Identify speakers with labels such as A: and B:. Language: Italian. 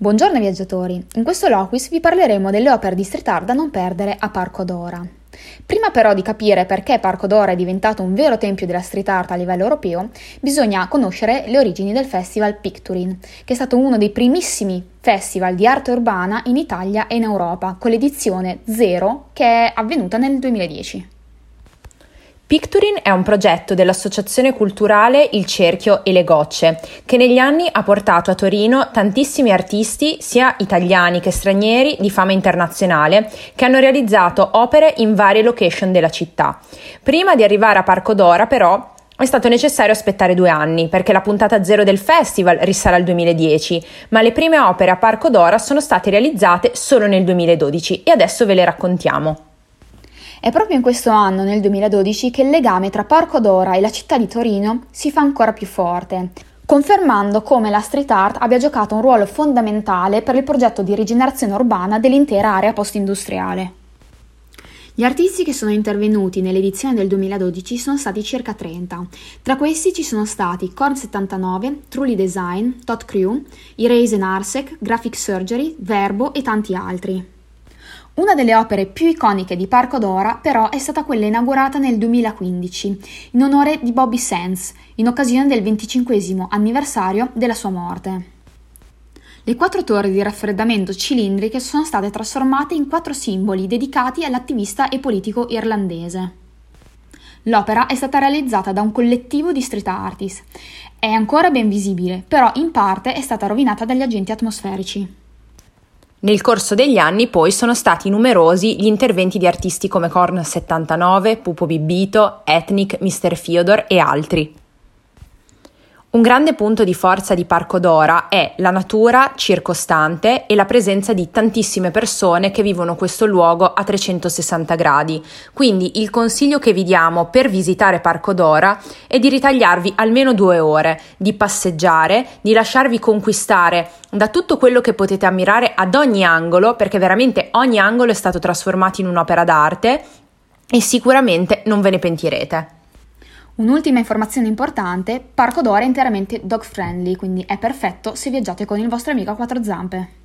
A: Buongiorno viaggiatori, in questo Loquis vi parleremo delle opere di street art da non perdere a Parco Dora. Prima però di capire perché Parco Dora è diventato un vero tempio della street art a livello europeo, bisogna conoscere le origini del festival Picturin, che è stato uno dei primissimi festival di arte urbana in Italia e in Europa, con l'edizione 0 che è avvenuta nel 2010.
B: Picturin è un progetto dell'associazione culturale Il Cerchio e le Gocce, che negli anni ha portato a Torino tantissimi artisti, sia italiani che stranieri, di fama internazionale, che hanno realizzato opere in varie location della città. Prima di arrivare a Parco Dora, però, è stato necessario aspettare due anni perché la puntata zero del festival risale al 2010, ma le prime opere a Parco Dora sono state realizzate solo nel 2012 e adesso ve le raccontiamo.
A: È proprio in questo anno, nel 2012, che il legame tra Parco d'Ora e la città di Torino si fa ancora più forte, confermando come la street art abbia giocato un ruolo fondamentale per il progetto di rigenerazione urbana dell'intera area post-industriale. Gli artisti che sono intervenuti nell'edizione del 2012 sono stati circa 30. Tra questi ci sono stati Korn 79, Truly Design, Tot Crew, Erase Arsec, Graphic Surgery, Verbo e tanti altri. Una delle opere più iconiche di Parco Dora, però, è stata quella inaugurata nel 2015, in onore di Bobby Sands, in occasione del 25 anniversario della sua morte. Le quattro torri di raffreddamento cilindriche sono state trasformate in quattro simboli dedicati all'attivista e politico irlandese. L'opera è stata realizzata da un collettivo di street artist. È ancora ben visibile, però in parte è stata rovinata dagli agenti atmosferici.
B: Nel corso degli anni poi sono stati numerosi gli interventi di artisti come Korn 79, Pupo Bibbito, Ethnic, Mr. Fyodor e altri. Un grande punto di forza di Parco Dora è la natura circostante e la presenza di tantissime persone che vivono questo luogo a 360 gradi. Quindi il consiglio che vi diamo per visitare Parco Dora è di ritagliarvi almeno due ore, di passeggiare, di lasciarvi conquistare da tutto quello che potete ammirare ad ogni angolo, perché veramente ogni angolo è stato trasformato in un'opera d'arte e sicuramente non ve ne pentirete.
A: Un'ultima informazione importante, Parco Dora è interamente dog friendly, quindi è perfetto se viaggiate con il vostro amico a quattro zampe.